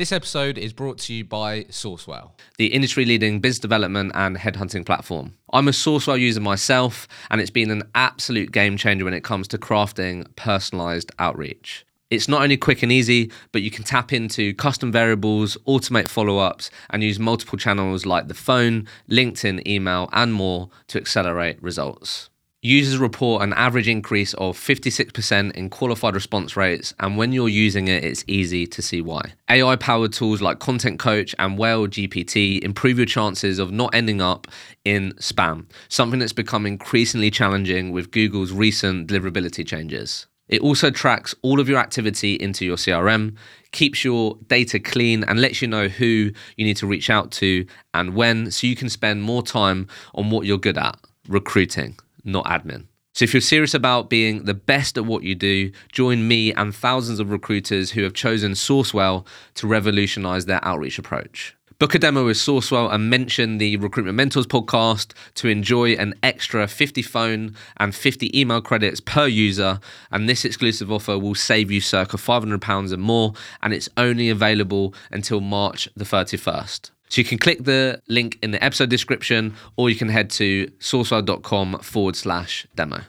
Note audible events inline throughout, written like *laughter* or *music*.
This episode is brought to you by Sourcewhale, the industry leading business development and headhunting platform. I'm a Sourcewhale user myself, and it's been an absolute game changer when it comes to crafting personalized outreach. It's not only quick and easy, but you can tap into custom variables, automate follow ups, and use multiple channels like the phone, LinkedIn, email, and more to accelerate results. Users report an average increase of 56% in qualified response rates, and when you're using it, it's easy to see why. AI powered tools like Content Coach and Whale GPT improve your chances of not ending up in spam, something that's become increasingly challenging with Google's recent deliverability changes. It also tracks all of your activity into your CRM, keeps your data clean, and lets you know who you need to reach out to and when, so you can spend more time on what you're good at recruiting not admin. So, if you're serious about being the best at what you do, join me and thousands of recruiters who have chosen Sourcewhale to revolutionize their outreach approach. Book a demo with Sourcewhale and mention the Recruitment Mentors podcast to enjoy an extra 50 phone and 50 email credits per user. And this exclusive offer will save you circa £500 and more, and it's only available until March the 31st. So you can click the link in the episode description or you can head to sourcewhale.com forward slash demo.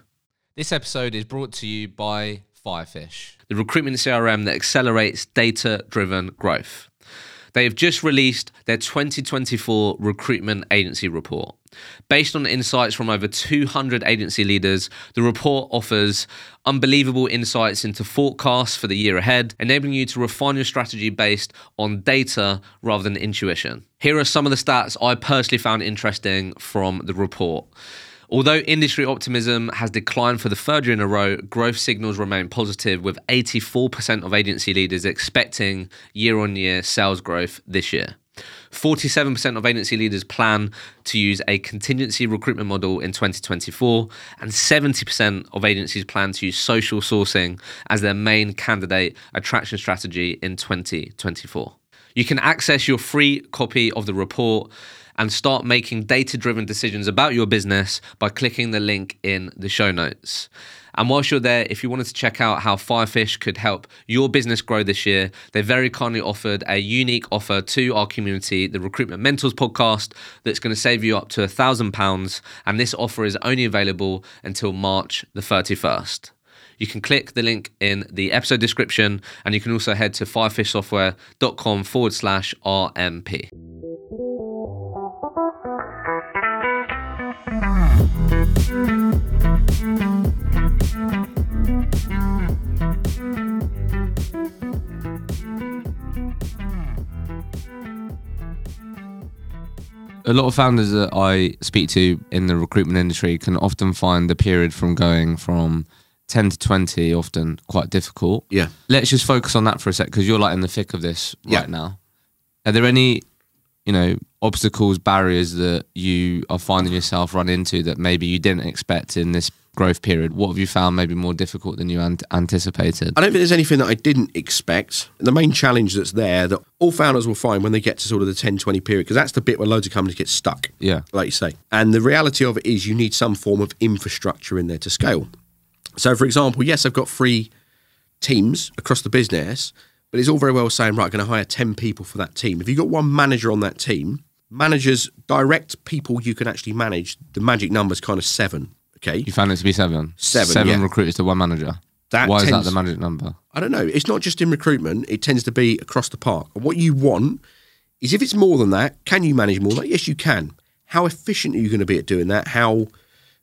This episode is brought to you by Firefish, the recruitment CRM that accelerates data driven growth. They have just released their 2024 recruitment agency report. Based on insights from over 200 agency leaders, the report offers unbelievable insights into forecasts for the year ahead, enabling you to refine your strategy based on data rather than intuition. Here are some of the stats I personally found interesting from the report. Although industry optimism has declined for the third year in a row, growth signals remain positive, with 84% of agency leaders expecting year on year sales growth this year. 47% of agency leaders plan to use a contingency recruitment model in 2024, and 70% of agencies plan to use social sourcing as their main candidate attraction strategy in 2024. You can access your free copy of the report and start making data driven decisions about your business by clicking the link in the show notes. And whilst you're there, if you wanted to check out how Firefish could help your business grow this year, they very kindly offered a unique offer to our community, the Recruitment Mentors podcast, that's going to save you up to a £1,000. And this offer is only available until March the 31st. You can click the link in the episode description, and you can also head to firefishsoftware.com forward slash RMP. A lot of founders that I speak to in the recruitment industry can often find the period from going from 10 to 20 often quite difficult. Yeah. Let's just focus on that for a sec because you're like in the thick of this yeah. right now. Are there any, you know, obstacles, barriers that you are finding yourself run into that maybe you didn't expect in this growth period? What have you found maybe more difficult than you ant- anticipated? I don't think there's anything that I didn't expect. The main challenge that's there that all founders will find when they get to sort of the 10, 20 period, because that's the bit where loads of companies get stuck. Yeah. Like you say. And the reality of it is you need some form of infrastructure in there to scale. So, for example, yes, I've got three teams across the business, but it's all very well saying, right, I'm going to hire 10 people for that team. If you've got one manager on that team, managers, direct people you can actually manage, the magic number is kind of seven. Okay. You found it to be seven. Seven. Seven yeah. recruiters to one manager. That Why tends, is that the magic number? I don't know. It's not just in recruitment. It tends to be across the park. And what you want is if it's more than that, can you manage more than that? Yes, you can. How efficient are you going to be at doing that? How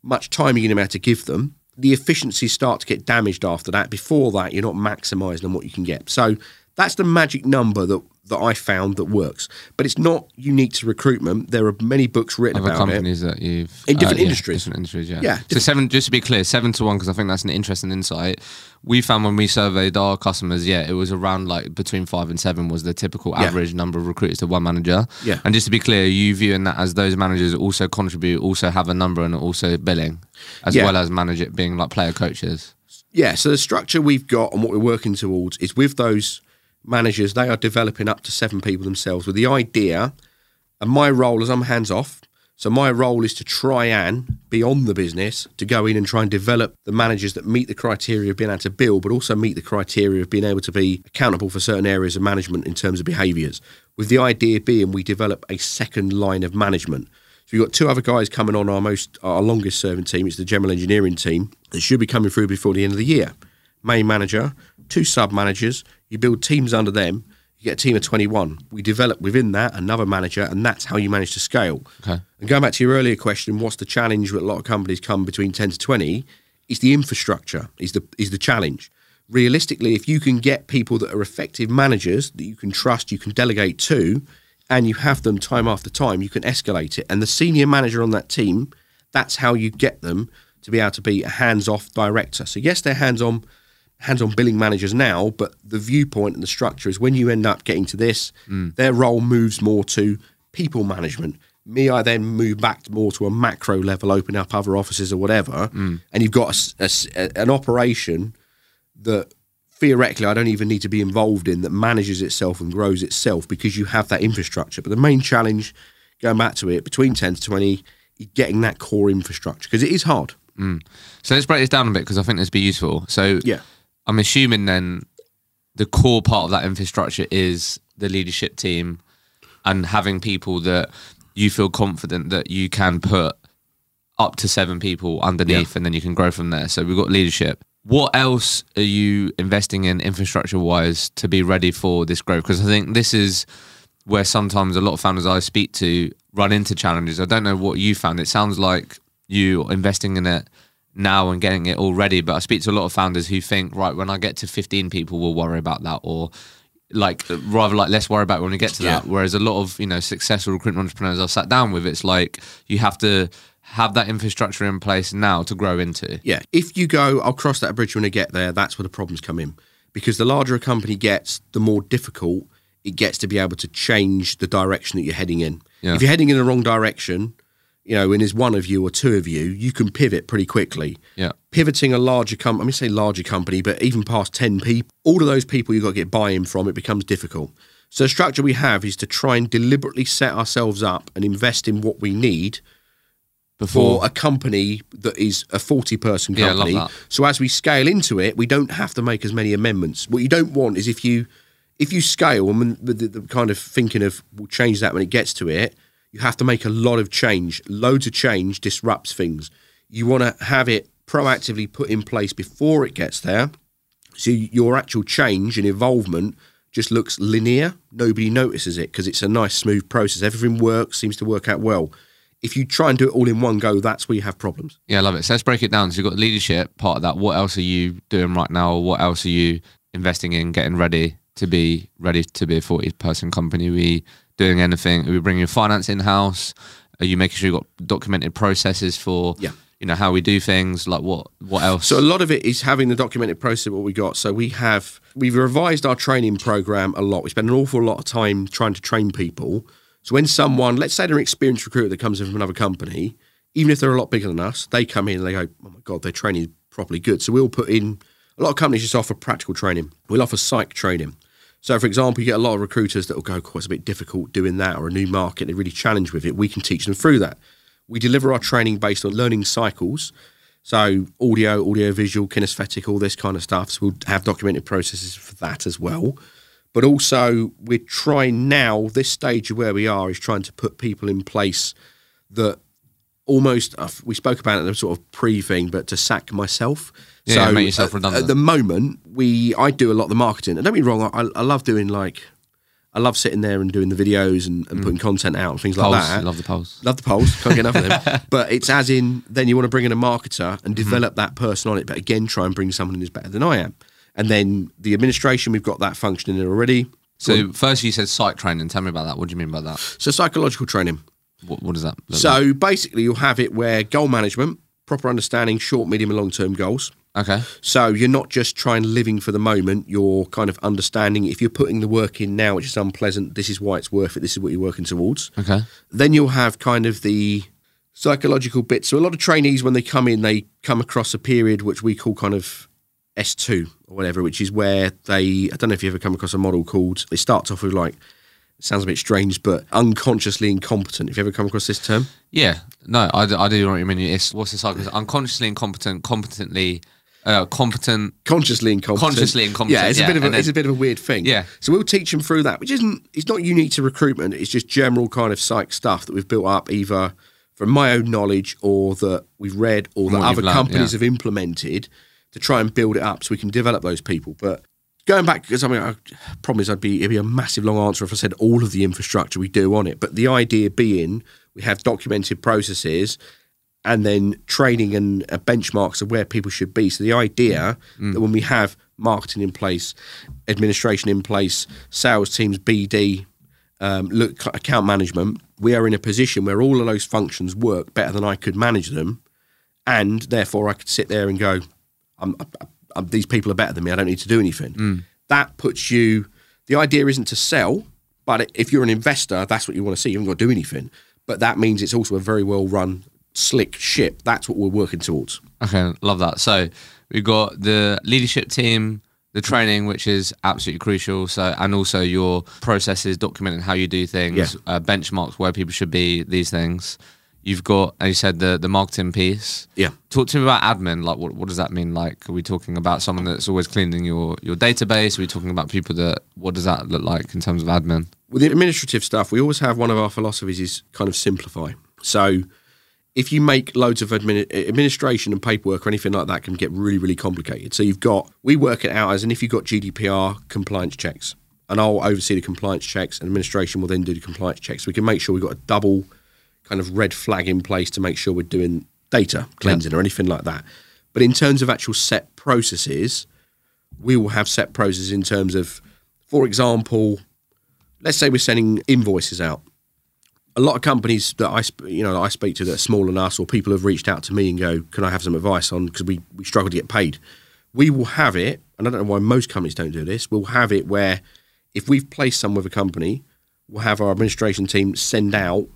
much time are you going to be able to give them? The efficiencies start to get damaged after that. Before that, you're not maximising on what you can get. So that's the magic number that that I found that works. But it's not unique to recruitment. There are many books written Other about companies it that you've in different uh, industries. Yeah, different industries, yeah. Yeah. So seven, just to be clear, seven to one, because I think that's an interesting insight. We found when we surveyed our customers, yeah, it was around like between five and seven was the typical Yeah. average number of recruiters to one manager. Yeah. And just to be clear, you viewing that as those managers also contribute, also have a number and also billing, as well as manage it being like player coaches. Yeah. So the structure we've got and what we're working towards is with those managers, they are developing up to seven people themselves with the idea, and my role is I'm hands off. So my role is to try and be on the business to go in and try and develop the managers that meet the criteria of being able to build, but also meet the criteria of being able to be accountable for certain areas of management in terms of behaviours. With the idea being we develop a second line of management. So we've got two other guys coming on our most our longest serving team. It's the general engineering team that should be coming through before the end of the year. Main manager, two sub managers. You build teams under them. You get a team of 21. We develop within that another manager, and that's how you manage to scale. Okay. And going back to your earlier question, what's the challenge with a lot of companies come between 10 to 20? Is the infrastructure, is the is the challenge. Realistically, if you can get people that are effective managers that you can trust, you can delegate to, and you have them time after time, you can escalate it. And the senior manager on that team, that's how you get them to be able to be a hands-off director. So yes, they're hands-on hands-on billing managers now, but the viewpoint and the structure is when you end up getting to this, mm. their role moves more to people management. Me, I then move back more to a macro level, open up other offices or whatever, mm. and you've got a a an operation that theoretically I don't even need to be involved in that manages itself and grows itself because you have that infrastructure. But the main challenge, going back to it, between 10 to 20, getting that core infrastructure because it is hard. Mm. So let's break this down a bit because I think this would be useful. So Yeah. I'm assuming then the core part of that infrastructure is the leadership team and having people that you feel confident that you can put up to seven people underneath and then you can grow from there. So we've got leadership. What else are you investing in infrastructure wise to be ready for this growth? Because I think this is where sometimes a lot of founders I speak to run into challenges. I don't know what you found. It sounds like you are investing in it now and getting it all ready. But I speak to a lot of founders who think, right, when I get to 15 people, we'll worry about that. Or like rather like let's worry about it when we get to that. Whereas a lot of, you know, successful recruitment entrepreneurs I've sat down with, it's like you have to have that infrastructure in place now to grow into. Yeah. If you go, I'll cross that bridge when I get there, that's where the problems come in. Because the larger a company gets, the more difficult it gets to be able to change the direction that you're heading in. Yeah. If you're heading in the wrong direction, you know, when there's one of you or two of you, you can pivot pretty quickly. Yeah. Pivoting a larger company, I mean, say larger company, but even past 10 people, all of those people you've got to get buy in from, it becomes difficult. So the structure we have is to try and deliberately set ourselves up and invest in what we need Before for a company that is a 40 person Yeah, I love company. that. so as we scale into it, we don't have to make as many amendments. What you don't want is if you if you scale and the, the kind of thinking of we'll change that when it gets to it, you have to make a lot of change. Loads of change disrupts things. You want to have it proactively put in place before it gets there. So your actual change and involvement just looks linear. Nobody notices it because it's a nice, smooth process. Everything works, seems to work out well. If you try and do it all in one go, that's where you have problems. Yeah, I love it. So let's break it down. So you've got leadership part of that. What else are you doing right now? Or what else are you investing in, getting ready to be ready to be a 40 person company? We doing anything? Are we bringing your finance in house? Are you making sure you've got documented processes for, Yeah. you know, how we do things? Like what, what else? So a lot of it is having the documented process of what we got. So we have we've revised our training program a lot. We spend an awful lot of time trying to train people. So when someone, let's say they're an experienced recruiter that comes in from another company, even if they're a lot bigger than us, they come in and they go, "Oh my god, their training is properly good." So we'll put in a lot of companies just offer practical training. We'll offer psych training. So, for example, you get a lot of recruiters that will go, "Oh, it's a bit difficult doing that," or a new market, they're really challenged with it. We can teach them through that. We deliver our training based on learning cycles. So audio, audio, visual, kinesthetic, all this kind of stuff. So we'll have documented processes for that as well. But also we're trying now, this stage of where we are is trying to put people in place that almost uh, we spoke about it in the sort of pre thing, but to sack myself. Yeah, make yourself at- redundant. At the moment, we I do a lot of the marketing. And don't be wrong, I, I love doing like I love sitting there and doing the videos and, and putting content out and things like polls. that. Love the polls. Love the polls. Can't get enough of them. *laughs* But it's as in, then you want to bring in a marketer and develop that person on it. But again, try and bring someone who's better than I am. And then the administration, we've got that functioning there already. So first you said psych training. Tell me about that. What do you mean by that? So psychological training. What, what does that look like? So basically, you'll have it where goal management, proper understanding, short, medium, and long term goals. Okay. So you're not just trying living for the moment. You're kind of understanding if you're putting the work in now, which is unpleasant. This is why it's worth it. This is what you're working towards. Okay. then you'll have kind of the psychological bit. So a lot of trainees, when they come in, they come across a period which we call kind of S2 or whatever, which is where they, I don't know if you ever come across a model called, it starts off with like sounds a bit strange, but unconsciously incompetent. Have you ever come across this term? Yeah, no, I do know what you mean. It's what's the cycle? Unconsciously incompetent, competently, uh, competent. Consciously incompetent. Consciously incompetent, Yeah, it's a bit of a, then- it's a bit of a weird thing. Yeah. So we'll teach them through that, which isn't it's not unique to recruitment. It's just general kind of psych stuff that we've built up either from my own knowledge or that we've read or that other learnt, companies yeah. have implemented to try and build it up so we can develop those people. But going back, because I mean, I, problem is, I'd be it'd be a massive long answer if I said all of the infrastructure we do on it. But the idea being, we have documented processes and then training and uh, benchmarks of where people should be. So the idea that when we have marketing in place, administration in place, sales teams, BD, um, look, account management, we are in a position where all of those functions work better than I could manage them, and therefore I could sit there and go, I'm, I, I, these people are better than me. I don't need to do anything. That puts you. The idea isn't to sell, but if you're an investor, that's what you want to see. You haven't got to do anything, but that means it's also a very well run, slick ship. That's what we're working towards. Okay, love that. So we've got the leadership team, the training, which is absolutely crucial. So and also your processes, documenting how you do things, Yeah. uh, benchmarks where people should be, these things. You've got, as you said, the the marketing piece. Yeah. Talk to me about admin. Like, what, what does that mean? Like, are we talking about someone that's always cleaning your your database? Are we talking about people that? What does that look like in terms of admin? with the administrative stuff, we always have one of our philosophies is kind of simplify. So if you make loads of admin, administration and paperwork or anything like that can get really, really complicated. So you've got, we work it out as, and if you've got GDPR compliance checks, and I'll oversee the compliance checks, and administration will then do the compliance checks. We can make sure we've got a double kind of red flag in place to make sure we're doing data cleansing or anything like that. But in terms of actual set processes, we will have set processes in terms of, for example, let's say we're sending invoices out. A lot of companies that I, you know, I speak to that are smaller than us, or people have reached out to me and go, "Can I have some advice on?" Because we we struggle to get paid. We will have it, and I don't know why most companies don't do this. We'll have it where if we've placed some with a company, we'll have our administration team send out.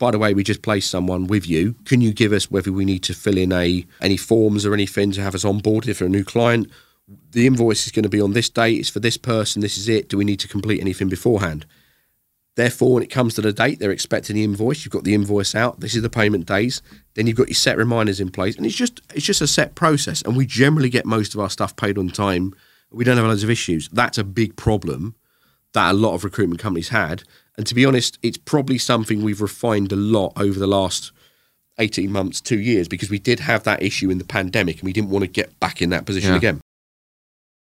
By the way, we just placed someone with you. Can you give us whether we need to fill in a any forms or anything to have us on board if they're a new client? the invoice is going to be on this date, it's for this person, this is it. Do we need to complete anything beforehand? Therefore, when it comes to the date, they're expecting the invoice. You've got the invoice out. This is the payment days. Then you've got your set reminders in place, and it's just it's just a set process. And we generally get most of our stuff paid on time. We don't have loads of issues. That's a big problem that a lot of recruitment companies had. And to be honest, it's probably something we've refined a lot over the last 18 months, two years, because we did have that issue in the pandemic and we didn't want to get back in that position Yeah. again.